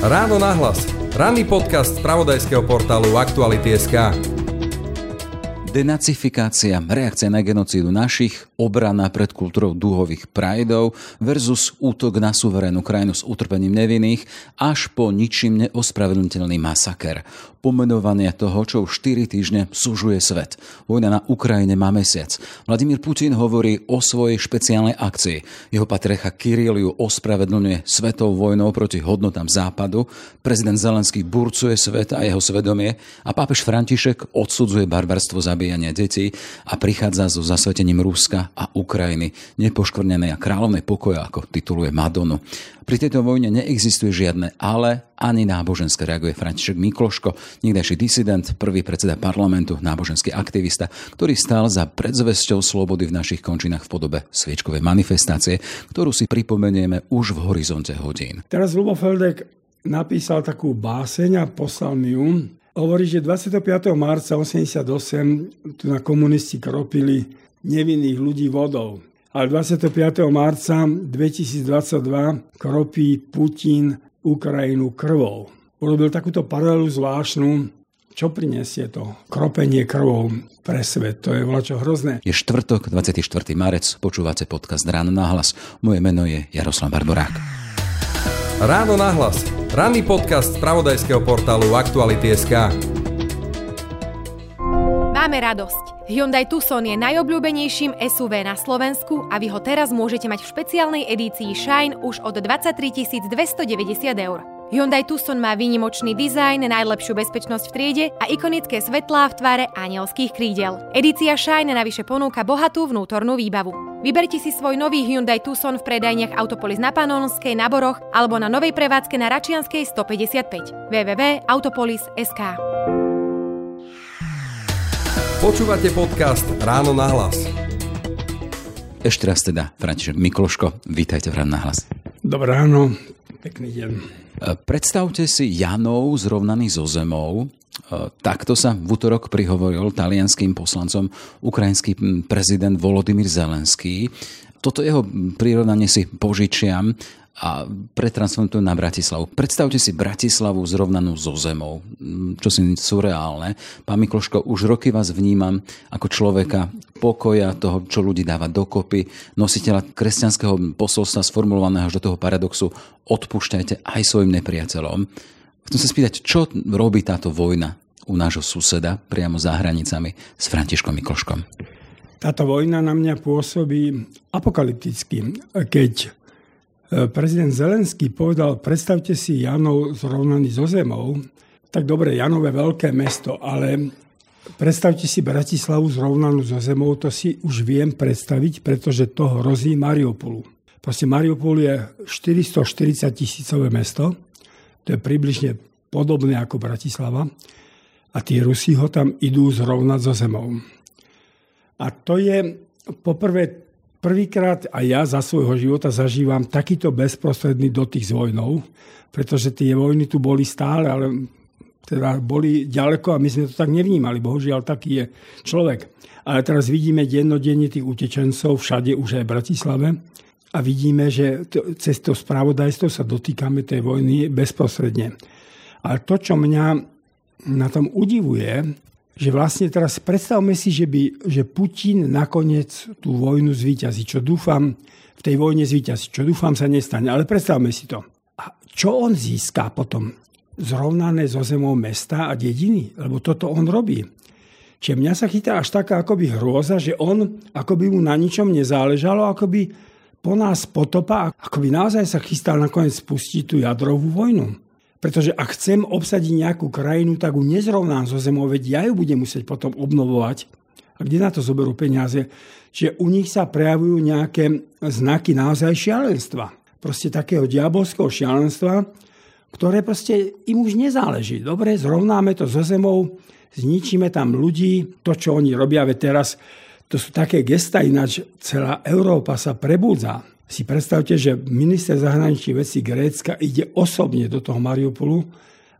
Ráno nahlas. Ranný podcast z pravodajského portálu Aktuality.sk. Denacifikácia, reakcia na genocídu našich, obrana pred kultúrou dúhových prajdov versus útok na suverénnu krajinu s utrpením nevinných až po ničím neospravedlniteľný masaker. Pomenovanie toho, čo už 4 týždne súžuje svet. Vojna na Ukrajine má mesiac. Vladimír Putin hovorí o svojej špeciálnej akcii. Jeho patrecha Kiril ju ospravedlňuje svetou vojnou proti hodnotám západu. Prezident Zelenský burcuje svet a jeho svedomie a pápež František odsudzuje barbarstvo za zabíjania detí a prichádza so zasvetením Ruska a Ukrajiny, nepoškvrnenej a kráľovnej pokoja, ako tituluje Madonu. Pri tejto vojne neexistuje žiadne ale ani náboženské, reaguje František Mikloško, niekdajší disident, prvý predseda parlamentu, náboženský aktivista, ktorý stál za predzvesťou slobody v našich končinách v podobe sviečkovej manifestácie, ktorú si pripomenieme už v horizonte hodín. Teraz Lubo Feldek napísal takú báseň a poslal mi ju hovorí, že 25. marca 88 tu na komunisti kropili nevinných ľudí vodou. Ale 25. marca 2022 kropí Putin Ukrajinu krvou. Urobil takúto paralelu zvláštnu, čo prinesie to kropenie krvou pre svet. To je čo hrozné. Je štvrtok, 24. marec, počúvate podcast Ráno na hlas. Moje meno je Jaroslav Barborák. Ráno na hlas Ranný podcast z pravodajského portálu Aktuality.sk Máme radosť. Hyundai Tucson je najobľúbenejším SUV na Slovensku a vy ho teraz môžete mať v špeciálnej edícii Shine už od 23 290 eur. Hyundai Tucson má výnimočný dizajn, najlepšiu bezpečnosť v triede a ikonické svetlá v tvare anielských krídel. Edícia Shine navyše ponúka bohatú vnútornú výbavu. Vyberte si svoj nový Hyundai Tucson v predajniach Autopolis na Panonskej, na Boroch alebo na novej prevádzke na Račianskej 155 www.autopolis.sk Počúvate podcast Ráno na hlas. Ešte raz teda, František Mikloško, vítajte v Ráno na hlas. Dobré ráno, pekný deň. E, predstavte si Janov zrovnaný so zemou. E, takto sa v útorok prihovoril talianským poslancom ukrajinský prezident Volodymyr Zelenský. Toto jeho prirovnanie si požičiam a pretransformujú na Bratislavu. Predstavte si Bratislavu zrovnanú so zemou, čo si surreálne. Pán Mikloško, už roky vás vnímam ako človeka pokoja, toho, čo ľudí dáva dokopy, nositeľa kresťanského posolstva sformulovaného do toho paradoxu odpúšťajte aj svojim nepriateľom. Chcem sa spýtať, čo robí táto vojna u nášho suseda priamo za hranicami s Františkom Mikloškom? Táto vojna na mňa pôsobí apokalypticky, keď prezident Zelenský povedal, predstavte si Janov zrovnaný so zemou, tak dobre, Janov je veľké mesto, ale predstavte si Bratislavu zrovnanú so zemou, to si už viem predstaviť, pretože to hrozí Mariupolu. Proste Mariupol je 440 tisícové mesto, to je približne podobné ako Bratislava a tí Rusi ho tam idú zrovnať so zemou. A to je poprvé prvýkrát aj ja za svojho života zažívam takýto bezprostredný dotyk s vojnou, pretože tie vojny tu boli stále, ale teda boli ďaleko a my sme to tak nevnímali. Bohužiaľ, taký je človek. Ale teraz vidíme dennodenne tých utečencov všade, už aj v Bratislave. A vidíme, že to, cez to spravodajstvo sa dotýkame tej vojny bezprostredne. Ale to, čo mňa na tom udivuje, že vlastne teraz predstavme si, že, by, že Putin nakoniec tú vojnu zvíťazí, čo dúfam, v tej vojne zvíťazí, čo dúfam sa nestane, ale predstavme si to. A čo on získa potom? Zrovnané zo zemou mesta a dediny? Lebo toto on robí. Čiže mňa sa chytá až taká akoby hrôza, že on akoby mu na ničom nezáležalo, akoby po nás potopa, akoby naozaj sa chystal nakoniec spustiť tú jadrovú vojnu. Pretože ak chcem obsadiť nejakú krajinu, tak ju nezrovnám zo zemou, veď ja ju budem musieť potom obnovovať. A kde na to zoberú peniaze? Čiže u nich sa prejavujú nejaké znaky naozaj šialenstva. Proste takého diabolského šialenstva, ktoré proste im už nezáleží. Dobre, zrovnáme to so zemou, zničíme tam ľudí, to, čo oni robia, veď teraz to sú také gesta, ináč celá Európa sa prebudza si predstavte, že minister zahraničných vecí Grécka ide osobne do toho Mariupolu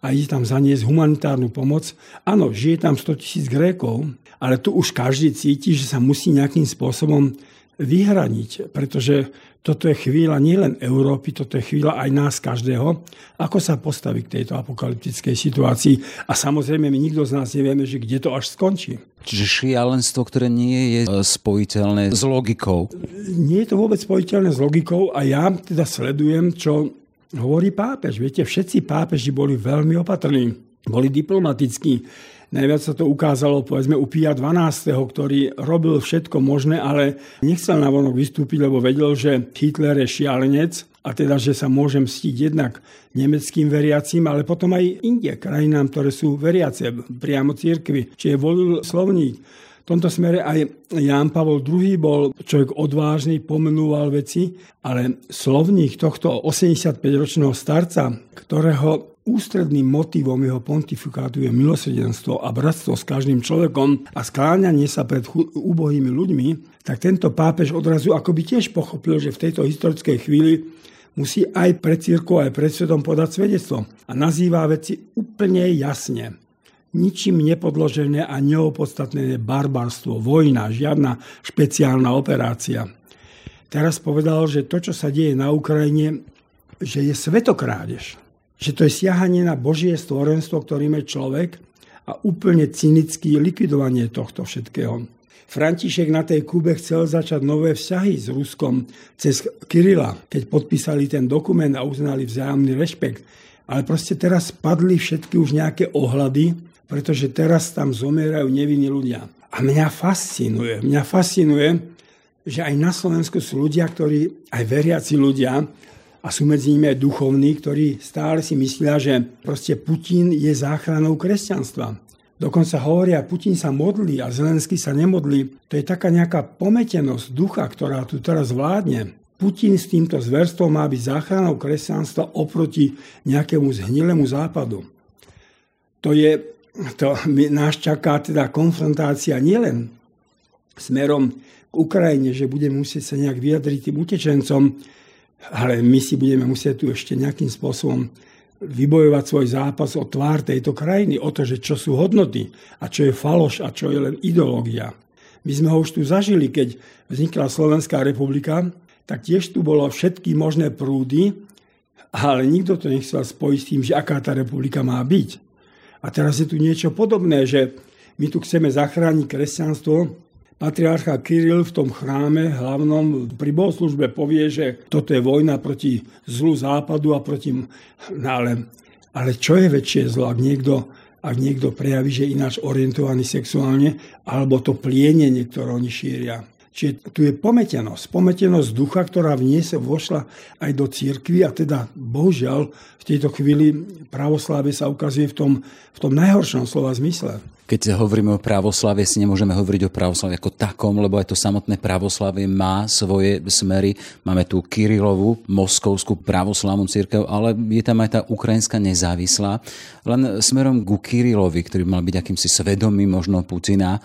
a ide tam zaniesť humanitárnu pomoc. Áno, žije tam 100 tisíc Grékov, ale tu už každý cíti, že sa musí nejakým spôsobom vyhraniť, pretože toto je chvíľa nielen Európy, toto je chvíľa aj nás každého, ako sa postaví k tejto apokalyptickej situácii. A samozrejme, my nikto z nás nevieme, že kde to až skončí. Čiže šialenstvo, ktoré nie je e, spojiteľné s logikou. Nie je to vôbec spojiteľné s logikou a ja teda sledujem, čo hovorí pápež. Viete, všetci pápeži boli veľmi opatrní, boli diplomatickí Najviac sa to ukázalo povedzme u Pia 12., ktorý robil všetko možné, ale nechcel na vonok vystúpiť, lebo vedel, že Hitler je šialenec a teda, že sa môže mstiť jednak nemeckým veriacím, ale potom aj Indie, krajinám, ktoré sú veriace priamo církvy. Čiže volil slovník. V tomto smere aj Ján Pavol II bol človek odvážny, pomenúval veci, ale slovník tohto 85-ročného starca, ktorého ústredným motivom jeho pontifikátu je milosrdenstvo a bratstvo s každým človekom a skláňanie sa pred úbohými ľuďmi, tak tento pápež odrazu akoby tiež pochopil, že v tejto historickej chvíli musí aj pred církou, aj pred svetom podať svedectvo. A nazýva veci úplne jasne. Ničím nepodložené a neopodstatnené barbarstvo, vojna, žiadna špeciálna operácia. Teraz povedal, že to, čo sa deje na Ukrajine, že je svetokrádež že to je siahanie na Božie stvorenstvo, ktorým je človek a úplne cynické likvidovanie tohto všetkého. František na tej Kube chcel začať nové vzťahy s Ruskom cez Kirila, keď podpísali ten dokument a uznali vzájomný rešpekt. Ale proste teraz padli všetky už nejaké ohľady, pretože teraz tam zomierajú nevinní ľudia. A mňa fascinuje, mňa fascinuje, že aj na Slovensku sú ľudia, ktorí, aj veriaci ľudia, a sú medzi nimi aj duchovní, ktorí stále si myslia, že proste Putin je záchranou kresťanstva. Dokonca hovoria, Putin sa modlí a Zelenský sa nemodlí. To je taká nejaká pometenosť ducha, ktorá tu teraz vládne. Putin s týmto zverstvom má byť záchranou kresťanstva oproti nejakému zhnilému západu. To je, to nás čaká teda konfrontácia nielen smerom k Ukrajine, že budeme musieť sa nejak vyjadriť tým utečencom, ale my si budeme musieť tu ešte nejakým spôsobom vybojovať svoj zápas o tvár tejto krajiny, o to, že čo sú hodnoty a čo je faloš a čo je len ideológia. My sme ho už tu zažili, keď vznikla Slovenská republika, tak tiež tu bolo všetky možné prúdy, ale nikto to nechcel spojiť s tým, že aká tá republika má byť. A teraz je tu niečo podobné, že my tu chceme zachrániť kresťanstvo, Patriarcha Kiril v tom chráme hlavnom pri bohoslužbe povie, že toto je vojna proti zlu západu a proti... No ale, ale čo je väčšie zlo, ak niekto, ak niekto prejaví, že je ináč orientovaný sexuálne, alebo to plienenie, ktoré oni šíria. Čiže tu je pometenosť, pometenosť ducha, ktorá v nej sa vošla aj do církvy a teda bohužiaľ v tejto chvíli pravosláve sa ukazuje v tom, v tom najhoršom slova zmysle. Keď hovoríme o právoslave, si nemôžeme hovoriť o právoslave ako takom, lebo aj to samotné právoslavie má svoje smery. Máme tu Kirilovú, moskovskú právoslavnú církev, ale je tam aj tá ukrajinská nezávislá. Len smerom ku Kirilovi, ktorý mal byť akýmsi svedomím možno Putina,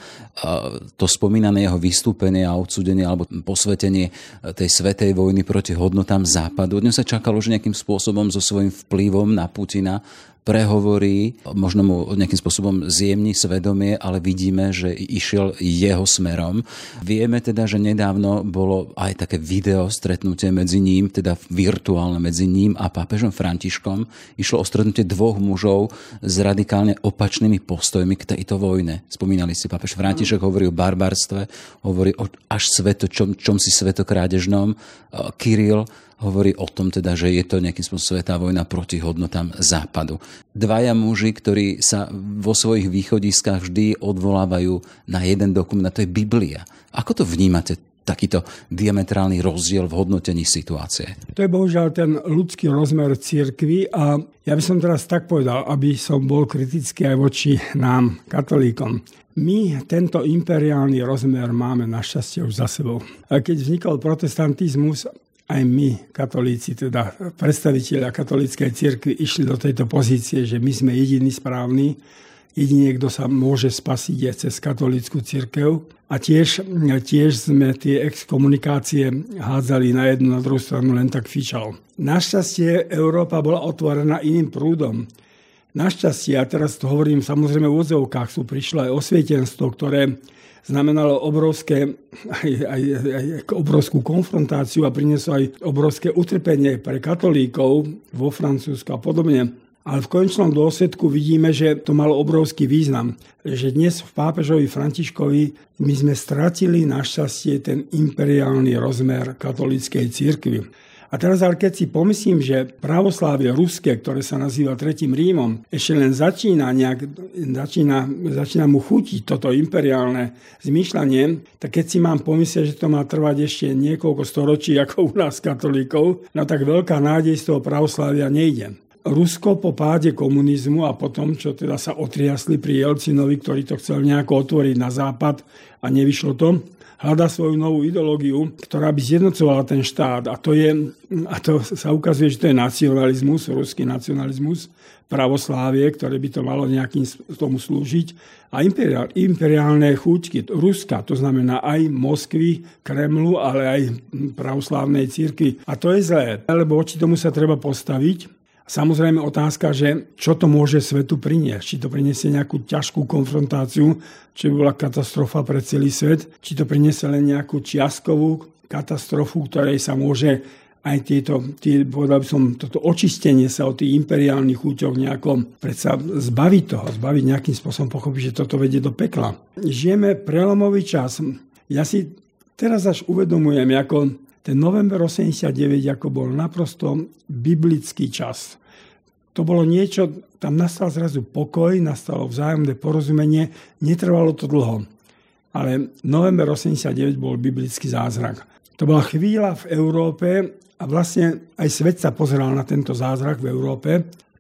to spomínané jeho vystúpenie a odsudenie alebo posvetenie tej svetej vojny proti hodnotám západu. Od sa čakalo, že nejakým spôsobom so svojím vplyvom na Putina prehovorí, možno mu nejakým spôsobom zjemní svedomie, ale vidíme, že išiel jeho smerom. Vieme teda, že nedávno bolo aj také video stretnutie medzi ním, teda virtuálne medzi ním a pápežom Františkom. Išlo o stretnutie dvoch mužov s radikálne opačnými postojmi k tejto vojne. Spomínali si, pápež František hovorí o barbarstve, hovorí o až sveto, čom, čom si svetokrádežnom. Kiril hovorí o tom teda, že je to nejakým spôsobom svetá vojna proti hodnotám západu. Dvaja muži, ktorí sa vo svojich východiskách vždy odvolávajú na jeden dokument, a to je Biblia. Ako to vnímate, takýto diametrálny rozdiel v hodnotení situácie? To je bohužiaľ ten ľudský rozmer cirkvy a ja by som teraz tak povedal, aby som bol kritický aj voči nám, katolíkom. My tento imperiálny rozmer máme našťastie už za sebou. Keď vznikol protestantizmus, aj my, katolíci, teda predstaviteľia katolíckej cirkvi, išli do tejto pozície, že my sme jediní správni, jediný, kto sa môže spasiť je cez katolícku cirkev. A tiež, tiež sme tie exkomunikácie hádzali na jednu, na druhú stranu len tak fičal. Našťastie Európa bola otvorená iným prúdom. Našťastie, a teraz to hovorím samozrejme v odzovkách, sú prišlo aj osvietenstvo, ktoré znamenalo obrovské, aj, aj, aj obrovskú konfrontáciu a prinieslo aj obrovské utrpenie pre katolíkov vo Francúzsku a podobne. Ale v konečnom dôsledku vidíme, že to malo obrovský význam. Že dnes v pápežovi Františkovi my sme stratili našťastie ten imperiálny rozmer katolíckej církvy. A teraz ale keď si pomyslím, že pravoslávie ruské, ktoré sa nazýva Tretím Rímom, ešte len začína, nejak, začína, začína mu chutiť toto imperiálne zmýšľanie, tak keď si mám pomyslieť, že to má trvať ešte niekoľko storočí ako u nás katolíkov, no tak veľká nádej z toho pravoslávia nejde. Rusko po páde komunizmu a potom, čo teda sa otriasli pri Jelcinovi, ktorý to chcel nejako otvoriť na západ a nevyšlo to, hľadá svoju novú ideológiu, ktorá by zjednocovala ten štát. A to, je, a to sa ukazuje, že to je nacionalizmus, ruský nacionalizmus, pravoslávie, ktoré by to malo nejakým tomu slúžiť. A imperiál, imperiálne chúťky Ruska, to znamená aj Moskvy, Kremlu, ale aj pravoslávnej círky. A to je zlé, lebo voči tomu sa treba postaviť Samozrejme otázka, že čo to môže svetu priniesť. Či to priniesie nejakú ťažkú konfrontáciu, čo by bola katastrofa pre celý svet, či to priniesie len nejakú čiastkovú katastrofu, ktorej sa môže aj tieto, tie, povedal by som, toto očistenie sa od tých imperiálnych úťok nejako predsa zbaviť toho, zbaviť nejakým spôsobom pochopiť, že toto vedie do pekla. Žijeme prelomový čas. Ja si teraz až uvedomujem, ako ten november 89 ako bol naprosto biblický čas. To bolo niečo, tam nastal zrazu pokoj, nastalo vzájomné porozumenie, netrvalo to dlho. Ale november 89 bol biblický zázrak. To bola chvíľa v Európe a vlastne aj svet sa pozeral na tento zázrak v Európe,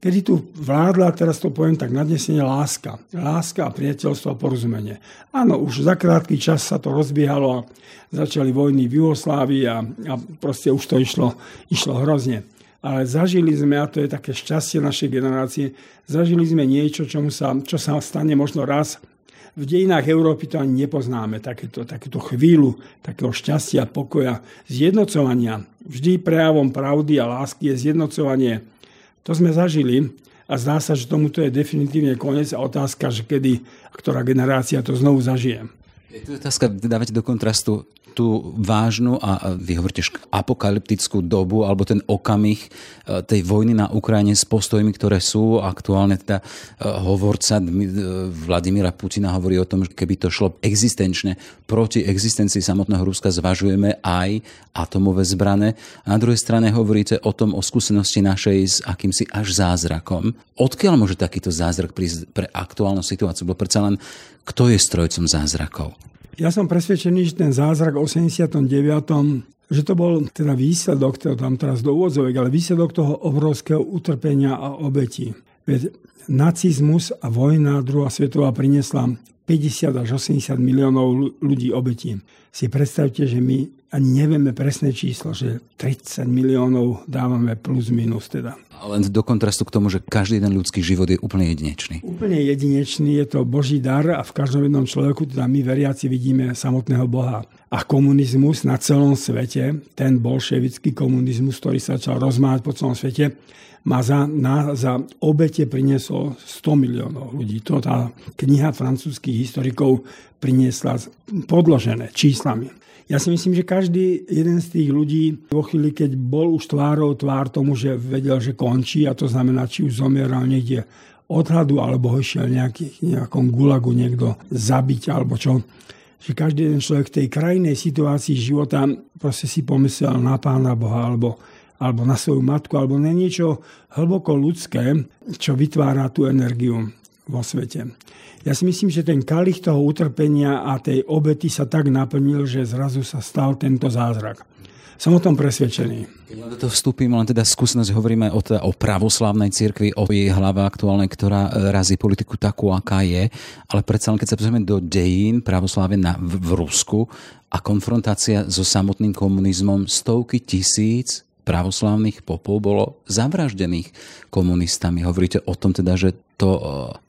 kedy tu vládla, teraz to poviem tak nadnesenie, láska. Láska a priateľstvo a porozumenie. Áno, už za krátky čas sa to rozbiehalo a začali vojny v Jugoslávii a, a proste už to išlo, išlo hrozne. Ale zažili sme, a to je také šťastie našej generácie, zažili sme niečo, čomu sa, čo sa stane možno raz v dejinách Európy to ani nepoznáme, takéto, takéto chvíľu, takého šťastia, pokoja, zjednocovania. Vždy prejavom pravdy a lásky je zjednocovanie to sme zažili a zdá sa, že tomuto je definitívne koniec a otázka, že kedy, ktorá generácia to znovu zažije. Je tu otázka, dávate do kontrastu tú vážnu a vy hovoríte apokalyptickú dobu alebo ten okamih e, tej vojny na Ukrajine s postojmi, ktoré sú aktuálne teda e, hovorca e, Vladimíra Putina hovorí o tom, že keby to šlo existenčne proti existencii samotného Ruska, zvažujeme aj atomové zbrane. A na druhej strane hovoríte o tom, o skúsenosti našej s akýmsi až zázrakom. Odkiaľ môže takýto zázrak prísť pre aktuálnu situáciu? Bo predsa len kto je strojcom zázrakov? Ja som presvedčený, že ten zázrak 89 že to bol teda výsledok, to tam teraz do úvodzovek, ale výsledok toho obrovského utrpenia a obeti. Veď nacizmus a vojna druhá svetová priniesla 50 až 80 miliónov ľudí obetí. Si predstavte, že my ani nevieme presné číslo, že 30 miliónov dávame plus minus teda. Len do kontrastu k tomu, že každý jeden ľudský život je úplne jedinečný. Úplne jedinečný, je to Boží dar a v každom jednom človeku, teda my veriaci vidíme samotného Boha. A komunizmus na celom svete, ten bolševický komunizmus, ktorý sa začal rozmáhať po celom svete, má za, na, za obete priniesol 100 miliónov ľudí. To tá kniha francúzských historikov priniesla podložené číslami. Ja si myslím, že každý jeden z tých ľudí vo chvíli, keď bol už tvárou tvár tomu, že vedel, že končí, a to znamená, či už zomieral niekde od hladu, alebo ho išiel nejaký, nejakom gulagu niekto zabiť, alebo čo, že každý jeden človek v tej krajnej situácii života proste si pomyslel na Pána Boha, alebo alebo na svoju matku, alebo na niečo hlboko ľudské, čo vytvára tú energiu vo svete. Ja si myslím, že ten kalich toho utrpenia a tej obety sa tak naplnil, že zrazu sa stal tento zázrak. Som o tom presvedčený. Keď do toho vstúpim, len teda skúsenosť hovoríme o, teda, o pravoslavnej cirkvi, o jej hlave aktuálnej, ktorá e, razí politiku takú, aká je, ale predsa len keď sa pozrieme do dejín pravoslávy na, v, v Rusku a konfrontácia so samotným komunizmom, stovky tisíc pravoslávnych popov bolo zavraždených komunistami. Hovoríte o tom teda, že to e,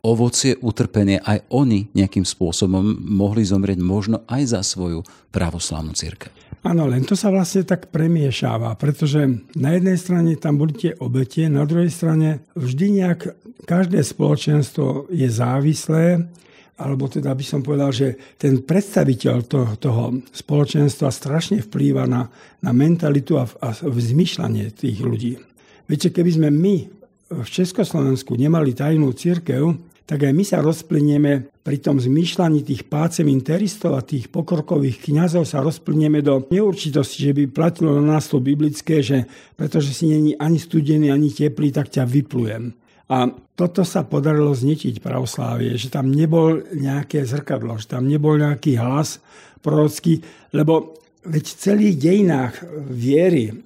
ovocie utrpenie aj oni nejakým spôsobom mohli zomrieť možno aj za svoju pravoslávnu církev. Áno, len to sa vlastne tak premiešáva, pretože na jednej strane tam boli tie obete, na druhej strane vždy nejak každé spoločenstvo je závislé alebo teda by som povedal, že ten predstaviteľ toho, toho spoločenstva strašne vplýva na, na mentalitu a, a zmyšľanie tých ľudí. Viete, keby sme my v Československu nemali tajnú církev, tak aj my sa rozplynieme pri tom zmýšľaní tých páceminteristov a tých pokorkových kňazov sa rozplynieme do neurčitosti, že by platilo na nás to biblické, že pretože si není ani studený, ani teplý, tak ťa vyplujem. A toto sa podarilo zničiť pravoslávie, že tam nebol nejaké zrkadlo, že tam nebol nejaký hlas prorocký, lebo veď v celých dejinách viery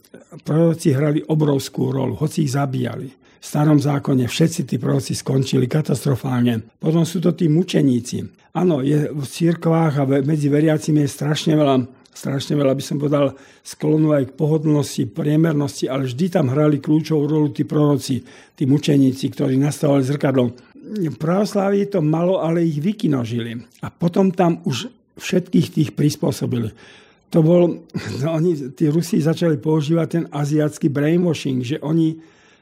proroci hrali obrovskú rolu, hoci ich zabíjali. V starom zákone všetci tí proroci skončili katastrofálne. Potom sú to tí mučeníci. Áno, je v cirkvách a medzi veriacimi je strašne veľa strašne veľa, by som povedal, sklonu aj k pohodlnosti, priemernosti, ale vždy tam hrali kľúčovú rolu tí proroci, tí mučeníci, ktorí nastavovali zrkadlo. Pravoslávie to malo, ale ich vykinožili. A potom tam už všetkých tých prispôsobili. To bol, no, oni, tí Rusi začali používať ten aziatský brainwashing, že oni,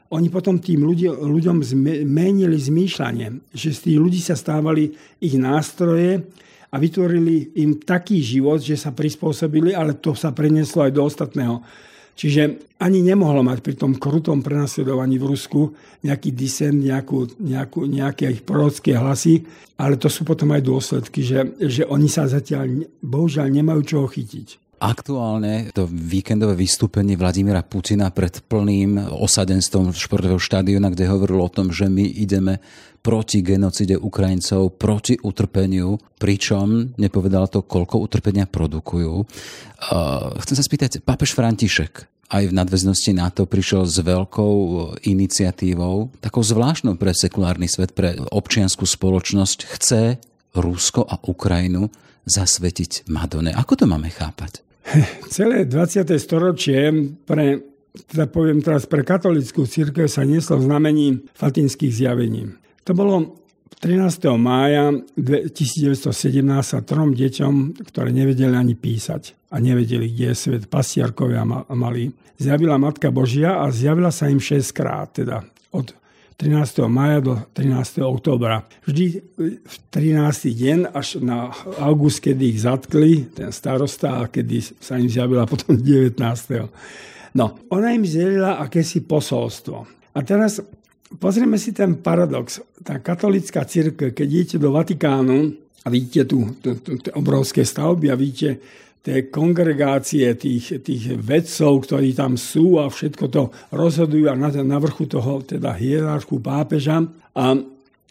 oni potom tým ľudí, ľuďom zmenili zmýšľanie, že z tých ľudí sa stávali ich nástroje, a vytvorili im taký život, že sa prispôsobili, ale to sa prenieslo aj do ostatného. Čiže ani nemohlo mať pri tom krutom prenasledovaní v Rusku nejaký nejakú, nejaké ich prorocké hlasy, ale to sú potom aj dôsledky, že, že oni sa zatiaľ bohužiaľ nemajú čoho chytiť. Aktuálne to víkendové vystúpenie Vladimíra Putina pred plným osadenstvom športového štadiona, kde hovoril o tom, že my ideme proti genocide Ukrajincov, proti utrpeniu, pričom nepovedal to, koľko utrpenia produkujú. Chcem sa spýtať, pápež František aj v nadväznosti na to prišiel s veľkou iniciatívou, takou zvláštnou pre sekulárny svet, pre občianskú spoločnosť, chce Rusko a Ukrajinu zasvetiť Madone. Ako to máme chápať? Celé 20. storočie pre, teda poviem teraz, pre katolickú církev sa nieslo v znamení fatinských zjavení. To bolo 13. mája 1917 sa trom deťom, ktoré nevedeli ani písať a nevedeli, kde je svet, pasiarkovia mali, zjavila Matka Božia a zjavila sa im 6 krát, teda od 13. maja do 13. októbra. Vždy v 13. deň až na august, kedy ich zatkli, ten starosta, a kedy sa im zjavila potom 19. No, ona im zjelila akési posolstvo. A teraz pozrieme si ten paradox. Tá katolická církev, keď idete do Vatikánu a vidíte tu obrovské stavby a vidíte tie kongregácie tých, tých vedcov, ktorí tam sú a všetko to rozhodujú a na, na vrchu toho teda hierarchu pápeža. A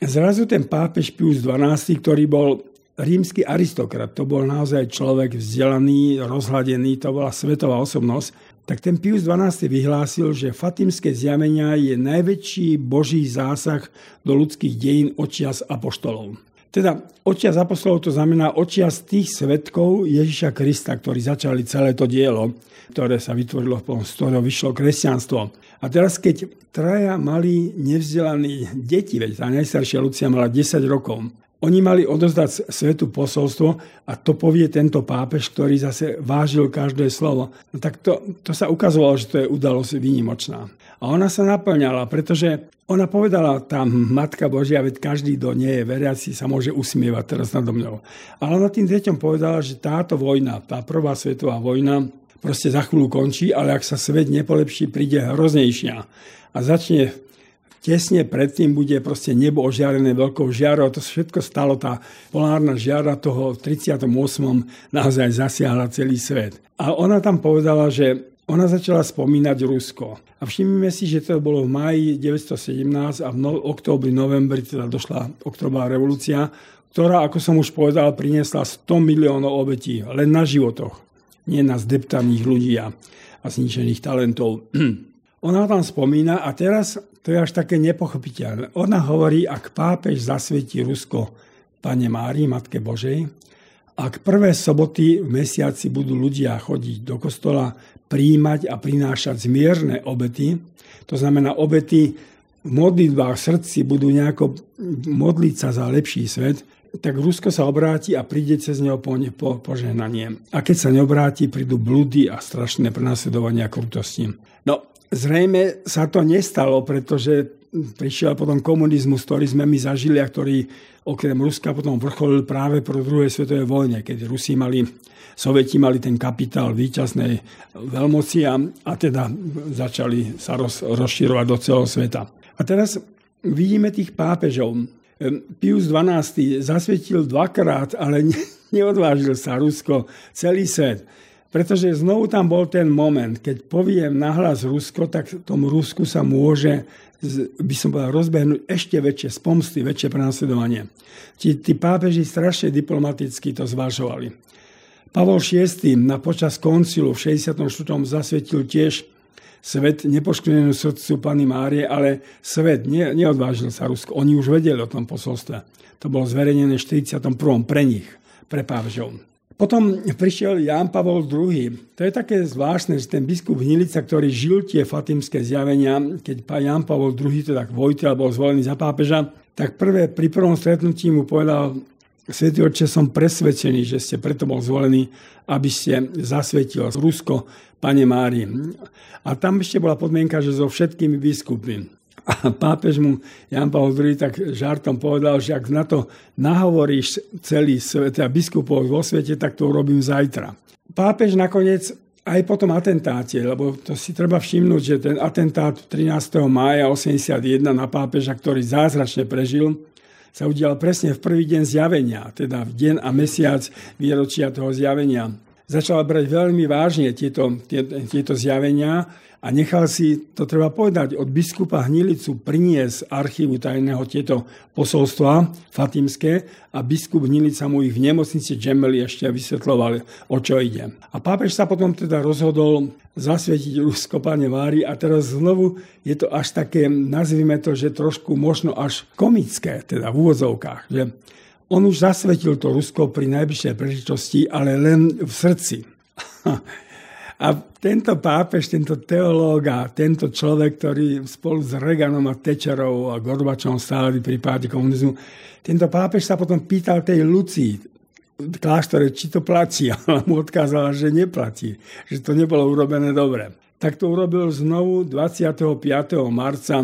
zrazu ten pápež Pius XII, ktorý bol rímsky aristokrat, to bol naozaj človek vzdelaný, rozhladený, to bola svetová osobnosť, tak ten Pius XII vyhlásil, že fatimské zjavenia je najväčší boží zásah do ľudských dejín očias apoštolov. Teda očias apostolov to znamená očias tých svetkov Ježiša Krista, ktorí začali celé to dielo, ktoré sa vytvorilo, z ktorého vyšlo kresťanstvo. A teraz, keď traja mali nevzdelaní deti, veď tá najstaršia Lucia mala 10 rokov, oni mali odozdať svetu posolstvo a to povie tento pápež, ktorý zase vážil každé slovo. No tak to, to sa ukazovalo, že to je udalosť výnimočná. A ona sa naplňala, pretože ona povedala tam, Matka Božia, veď každý, kto nie je veriaci, sa môže usmievať teraz nado mňou. Ale ona tým deťom povedala, že táto vojna, tá prvá svetová vojna, proste za chvíľu končí, ale ak sa svet nepolepší, príde hroznejšia. A začne tesne predtým bude proste nebo ožiarené veľkou žiarou. To všetko stalo, tá polárna žiara toho v 38. naozaj zasiahla celý svet. A ona tam povedala, že ona začala spomínať Rusko. A všimnime si, že to bolo v máji 1917 a v no, októbri, novembri teda došla oktobrová revolúcia, ktorá, ako som už povedal, priniesla 100 miliónov obetí len na životoch. Nie na zdeptaných ľudí a zničených talentov. Ona tam spomína a teraz to je až také nepochopiteľné. Ona hovorí, ak pápež zasvetí Rusko Pane Márii, Matke Božej, ak prvé soboty v mesiaci budú ľudia chodiť do kostola, príjmať a prinášať zmierne obety, to znamená obety v modlitbách srdci budú nejako modliť sa za lepší svet, tak Rusko sa obráti a príde cez neho po, po požehnanie. A keď sa neobráti, prídu blúdy a strašné prenasledovania a krutosti. No, zrejme sa to nestalo, pretože prišiel potom komunizmus, ktorý sme my zažili a ktorý okrem Ruska potom vrcholil práve po druhej svetovej vojne, keď Rusi mali, Sovieti mali ten kapitál výťaznej veľmoci a, a teda začali sa roz, rozširovať do celého sveta. A teraz vidíme tých pápežov. Pius XII zasvetil dvakrát, ale ne, neodvážil sa Rusko, celý svet. Pretože znovu tam bol ten moment, keď poviem nahlas Rusko, tak tomu Rusku sa môže by som povedal, rozbehnúť ešte väčšie spomsty, väčšie prenasledovanie. Tí, tí pápeži strašne diplomaticky to zvažovali. Pavol VI na počas koncilu v 64. zasvetil tiež svet nepoškvrnenú srdcu Pany Márie, ale svet ne, neodvážil sa Rusko. Oni už vedeli o tom posolstve. To bolo zverejnené v 41. pre nich, pre pápežov. Potom prišiel Ján Pavol II. To je také zvláštne, že ten biskup Hnilica, ktorý žil tie fatimské zjavenia, keď Ján Pavol II, teda Vojtel, bol zvolený za pápeža, tak prvé pri prvom stretnutí mu povedal, Svetý oče, som presvedčený, že ste preto bol zvolený, aby ste zasvetil Rusko, Pane Mári. A tam ešte bola podmienka, že so všetkými biskupmi. A pápež mu Jan Pavel II tak žartom povedal, že ak na to nahovoríš celý svet, a biskupov vo svete, tak to urobím zajtra. Pápež nakoniec aj po tom atentáte, lebo to si treba všimnúť, že ten atentát 13. mája 81 na pápeža, ktorý zázračne prežil, sa udial presne v prvý deň zjavenia, teda v deň a mesiac výročia toho zjavenia. Začal brať veľmi vážne tieto, tieto zjavenia a nechal si, to treba povedať, od biskupa Hnilicu priniesť archívu tajného tieto posolstva fatimské a biskup Hnilica mu ich v nemocnici Džemeli ešte vysvetloval, o čo ide. A pápež sa potom teda rozhodol zasvietiť Rusko pane Vári a teraz znovu je to až také, nazvime to, že trošku možno až komické, teda v úvodzovkách, že on už zasvetil to Rusko pri najbližšej príležitosti, ale len v srdci. A tento pápež, tento teológ a tento človek, ktorý spolu s Reganom a Tečerou a Gorbačom stáli pri páde komunizmu, tento pápež sa potom pýtal tej Lucii, kláštore, či to platí. A ona mu odkázala, že neplatí, že to nebolo urobené dobre. Tak to urobil znovu 25. marca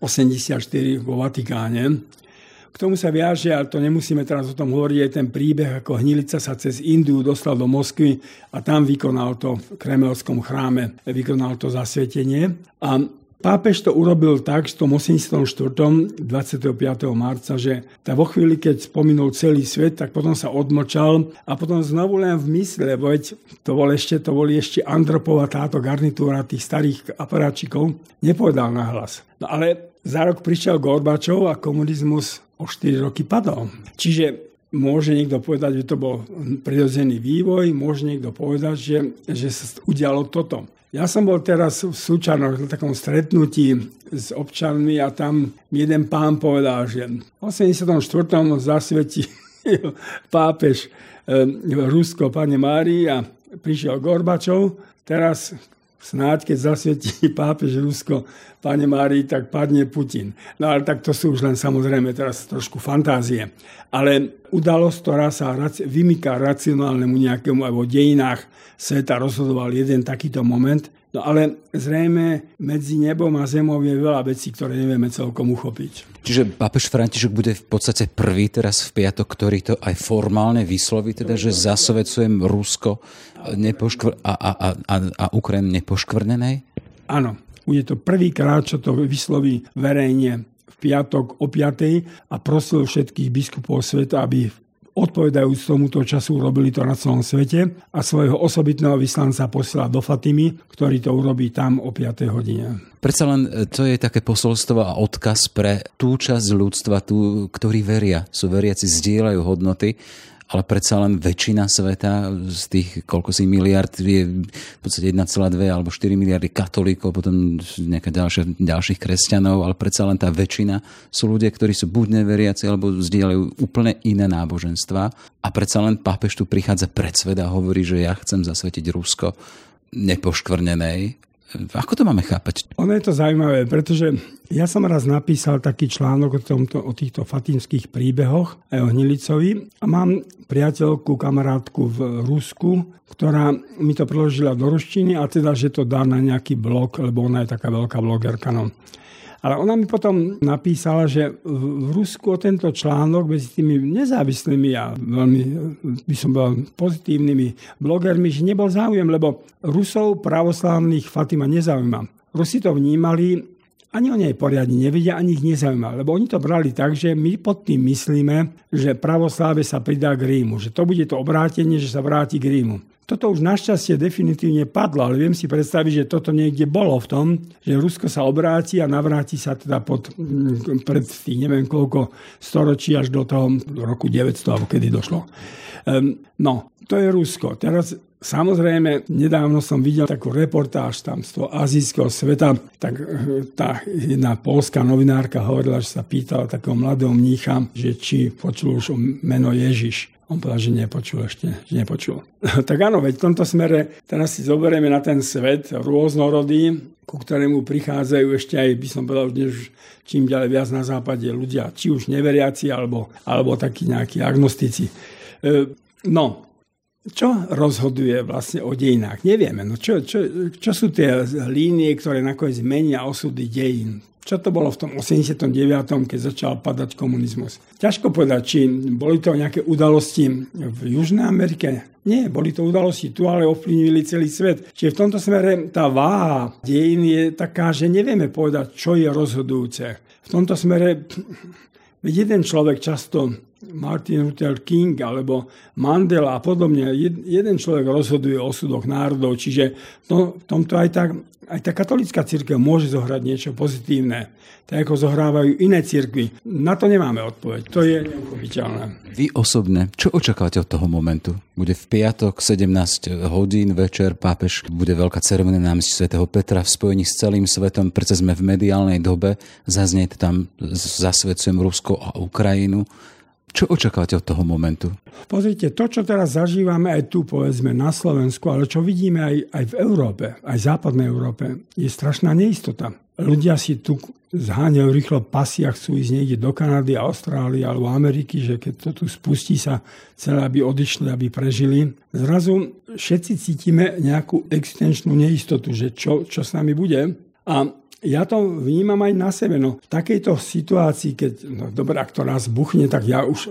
84 vo Vatikáne k tomu sa viaže, ale to nemusíme teraz o tom hovoriť, aj ten príbeh, ako Hnilica sa cez Indiu dostal do Moskvy a tam vykonal to v kremelskom chráme, vykonal to zasvetenie. A Pápež to urobil tak v tom 84. 25. marca, že tá vo chvíli, keď spomenul celý svet, tak potom sa odmočal a potom znovu len v mysle, veď to, bol ešte, to boli ešte Andropová táto garnitúra tých starých aparáčikov, nepovedal nahlas. No ale za rok prišiel Gorbačov a komunizmus o 4 roky padol. Čiže môže niekto povedať, že to bol prirodzený vývoj, môže niekto povedať, že, že sa udialo toto. Ja som bol teraz v Súčanoch na takom stretnutí s občanmi a tam jeden pán povedal, že v 84. zasvetí pápež e, Rusko, pane Mári a prišiel Gorbačov. Teraz snáď, keď zasvietí pápež Rusko, pane Mári, tak padne Putin. No ale tak to sú už len samozrejme teraz trošku fantázie. Ale udalosť, ktorá sa vymýka racionálnemu nejakému, alebo v dejinách sveta rozhodoval jeden takýto moment, No ale zrejme medzi nebom a zemou je veľa vecí, ktoré nevieme celkom uchopiť. Čiže pápež František bude v podstate prvý teraz v piatok, ktorý to aj formálne vysloví, teda, že zasovecujem Rusko nepoškvr- a, a, a, a, a Ukrajinu nepoškvrnenej? Áno, bude to prvýkrát, čo to vysloví verejne v piatok o 5. a prosil všetkých biskupov sveta, aby odpovedajúc tomuto času urobili to na celom svete a svojho osobitného vyslanca posiela do Fatimy, ktorý to urobí tam o 5. hodine. Predsa len e, to je také posolstvo a odkaz pre tú časť ľudstva, tú, ktorí veria, sú veriaci, zdieľajú hodnoty ale predsa len väčšina sveta z tých, koľko si miliard, je v podstate 1,2 alebo 4 miliardy katolíkov, potom nejaká ďalšia, ďalších kresťanov, ale predsa len tá väčšina sú ľudia, ktorí sú buď neveriaci, alebo zdieľajú úplne iné náboženstva. A predsa len pápež tu prichádza pred svet a hovorí, že ja chcem zasvetiť Rusko nepoškvrnenej ako to máme chápať? Ono je to zaujímavé, pretože ja som raz napísal taký článok o, tomto, o týchto fatímskych príbehoch aj o Hnilicovi a mám priateľku, kamarátku v Rusku, ktorá mi to preložila do ruštiny a teda, že to dá na nejaký blog, lebo ona je taká veľká blogerka. No. Ale ona mi potom napísala, že v Rusku o tento článok medzi tými nezávislými a veľmi, by som bol pozitívnymi blogermi, že nebol záujem, lebo Rusov pravoslávnych Fatima nezaujíma. Rusi to vnímali ani o nej poriadne nevedia, ani ich nezaujíma. Lebo oni to brali tak, že my pod tým myslíme, že pravosláve sa pridá k Rímu. Že to bude to obrátenie, že sa vráti k Rímu. Toto už našťastie definitívne padlo, ale viem si predstaviť, že toto niekde bolo v tom, že Rusko sa obráti a navráti sa teda pod, pred tých neviem koľko storočí až do toho roku 900, alebo kedy došlo. Um, no, to je Rusko. Teraz Samozrejme, nedávno som videl takú reportáž tam z toho azijského sveta, tak eh, tá jedna polská novinárka hovorila, že sa pýtala takého mladého mnícha, že či počul už o meno Ježiš. On povedal, že nepočul ešte, že nepočul. tak áno, veď v tomto smere teraz si zoberieme na ten svet rôznorodý, ku ktorému prichádzajú ešte aj, by som povedal, že čím ďalej viac na západe ľudia, či už neveriaci, alebo, alebo takí nejakí agnostici. Eh, no, čo rozhoduje vlastne o dejinách? Nevieme. No čo, čo, čo sú tie línie, ktoré nakoniec menia osudy dejín? Čo to bolo v tom 89., keď začal padať komunizmus? Ťažko povedať, či boli to nejaké udalosti v Južnej Amerike. Nie, boli to udalosti tu, ale ovplyvnili celý svet. Čiže v tomto smere tá váha dejín je taká, že nevieme povedať, čo je rozhodujúce. V tomto smere jeden človek často Martin Luther King alebo Mandela a podobne. Jeden človek rozhoduje o súdoch národov, čiže to, v tomto aj tak aj tá katolická církev môže zohrať niečo pozitívne, tak ako zohrávajú iné církvy. Na to nemáme odpoveď. To je neuchopiteľné. Vy osobne, čo očakávate od toho momentu? Bude v piatok 17 hodín večer, pápež bude veľká ceremonia námestí svätého Petra v spojení s celým svetom, preto sme v mediálnej dobe, zaznie tam zasvedcujem Rusko a Ukrajinu. Čo očakávate od toho momentu? Pozrite, to, čo teraz zažívame aj tu, povedzme, na Slovensku, ale čo vidíme aj, aj v Európe, aj v západnej Európe, je strašná neistota. Ľudia si tu zháňajú rýchlo pasy a chcú ísť niekde do Kanady, Austrálie alebo Ameriky, že keď to tu spustí sa celé, aby odišli, aby prežili. Zrazu všetci cítime nejakú existenčnú neistotu, že čo, čo s nami bude. A ja to vnímam aj na sebe. No, v takejto situácii, keď, no dobre, ak to raz buchne, tak ja už,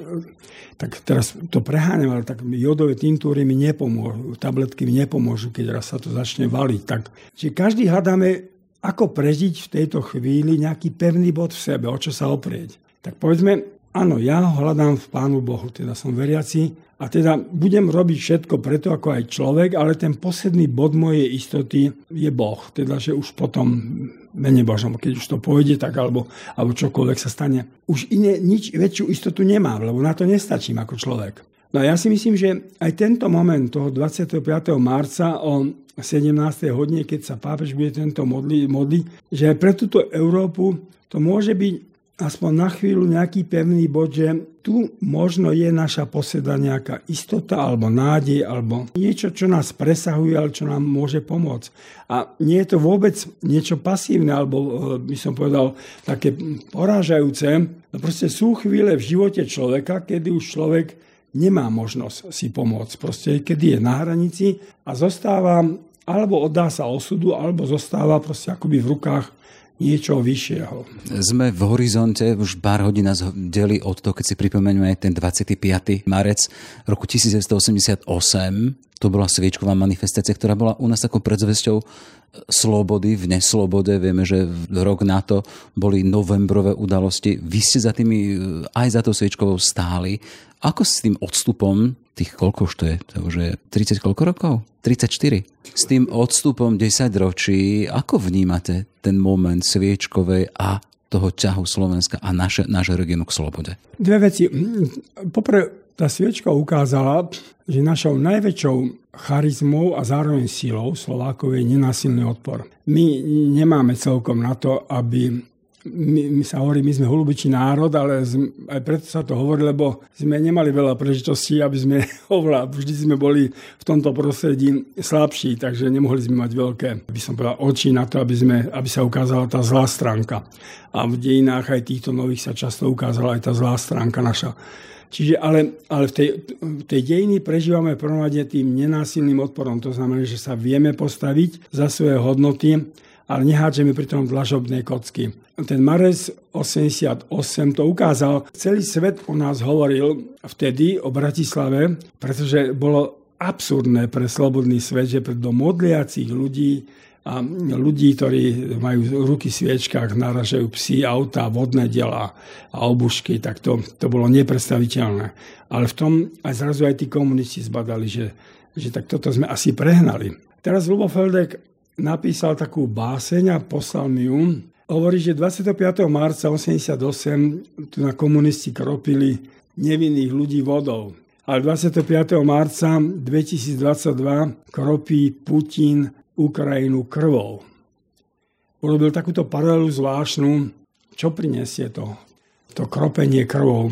tak teraz to preháňam, ale tak jodové tintúry mi nepomôžu, tabletky mi nepomôžu, keď raz sa to začne valiť. Tak, čiže každý hľadáme, ako prežiť v tejto chvíli nejaký pevný bod v sebe, o čo sa oprieť. Tak povedzme, áno, ja ho hľadám v Pánu Bohu, teda som veriaci a teda budem robiť všetko preto ako aj človek, ale ten posledný bod mojej istoty je Boh. Teda, že už potom mene Božom, keď už to pôjde, tak alebo, alebo čokoľvek sa stane. Už iné, nič väčšiu istotu nemám, lebo na to nestačím ako človek. No a ja si myslím, že aj tento moment toho 25. marca o 17. hodine, keď sa pápež bude tento modli, modli, že aj pre túto Európu to môže byť aspoň na chvíľu nejaký pevný bod, že tu možno je naša poseda nejaká istota alebo nádej alebo niečo, čo nás presahuje, ale čo nám môže pomôcť. A nie je to vôbec niečo pasívne alebo e, by som povedal také porážajúce. No proste sú chvíle v živote človeka, kedy už človek nemá možnosť si pomôcť. Proste kedy je na hranici a zostáva alebo oddá sa osudu, alebo zostáva proste akoby v rukách niečo vyššieho. Sme v horizonte, už pár hodín nás delí od toho, keď si pripomenieme ten 25. marec roku 1988. To bola sviečková manifestácia, ktorá bola u nás takou predzvesťou slobody v neslobode. Vieme, že rok na to boli novembrové udalosti. Vy ste za tými, aj za tou sviečkovou stáli. Ako s tým odstupom tých koľko už to je? To už je 30 koľko rokov? 34. S tým odstupom 10 ročí, ako vnímate ten moment sviečkovej a toho ťahu Slovenska a naše, nášho regionu k slobode? Dve veci. Poprvé, tá sviečka ukázala, že našou najväčšou charizmou a zároveň silou Slovákov je nenásilný odpor. My nemáme celkom na to, aby my, my sa hovorí, my sme holubičí národ, ale z, aj preto sa to hovorí, lebo sme nemali veľa prežitostí, aby sme oveľa, vždy sme boli v tomto prostredí slabší, takže nemohli sme mať veľké, by som povedal, oči na to, aby, sme, aby sa ukázala tá zlá stránka. A v dejinách aj týchto nových sa často ukázala aj tá zlá stránka naša. Čiže ale, ale v, tej, v tej dejiny prežívame prvom tým nenásilným odporom. To znamená, že sa vieme postaviť za svoje hodnoty, ale pri tom dlažobné kocky. Ten Mares 88 to ukázal. Celý svet o nás hovoril vtedy o Bratislave, pretože bolo absurdné pre slobodný svet, že do modliacich ľudí a ľudí, ktorí majú ruky v sviečkách, naražajú psy, auta, vodné diela a obušky, tak to, to bolo nepredstaviteľné. Ale v tom aj zrazu aj tí komunisti zbadali, že, že tak toto sme asi prehnali. Teraz Lubo Feldek napísal takú báseň a poslal mi ju. Hovorí, že 25. marca 88 tu na komunisti kropili nevinných ľudí vodou. Ale 25. marca 2022 kropí Putin Ukrajinu krvou. Urobil takúto paralelu zvláštnu, čo prinesie to, to kropenie krvou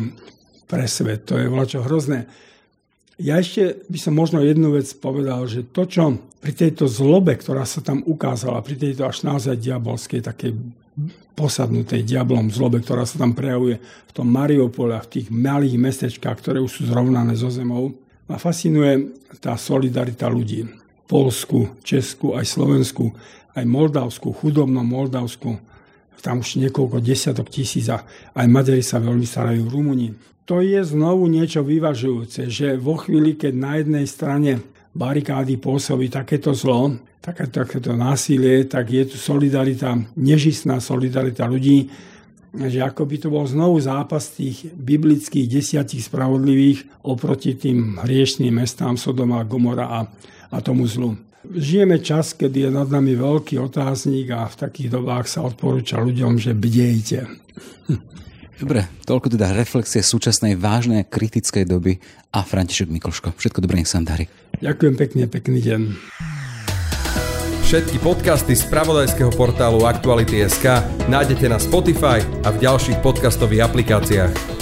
pre svet. To je čo hrozné. Ja ešte by som možno jednu vec povedal, že to, čo pri tejto zlobe, ktorá sa tam ukázala, pri tejto až naozaj diabolskej, takej posadnutej diablom zlobe, ktorá sa tam prejavuje v tom Mariupole a v tých malých mestečkách, ktoré už sú zrovnané so zemou, ma fascinuje tá solidarita ľudí. Polsku, Česku, aj Slovensku, aj Moldavsku, chudobnom Moldavsku. Tam už niekoľko desiatok tisíc a aj Maďari sa veľmi starajú v Rumúni. To je znovu niečo vyvažujúce, že vo chvíli, keď na jednej strane barikády pôsobí takéto zlo, také, takéto násilie, tak je tu solidarita, nežistná solidarita ľudí, že ako by to bol znovu zápas tých biblických desiatich spravodlivých oproti tým hriešným mestám Sodoma, Gomora a a tomu zlu. Žijeme čas, kedy je nad nami veľký otáznik a v takých dobách sa odporúča ľuďom, že bdejte. Dobre, toľko teda reflexie súčasnej vážnej kritickej doby a František Mikloško. Všetko dobré, nech sa darí. Ďakujem pekne, pekný deň. Všetky podcasty z pravodajského portálu Aktuality.sk nájdete na Spotify a v ďalších podcastových aplikáciách.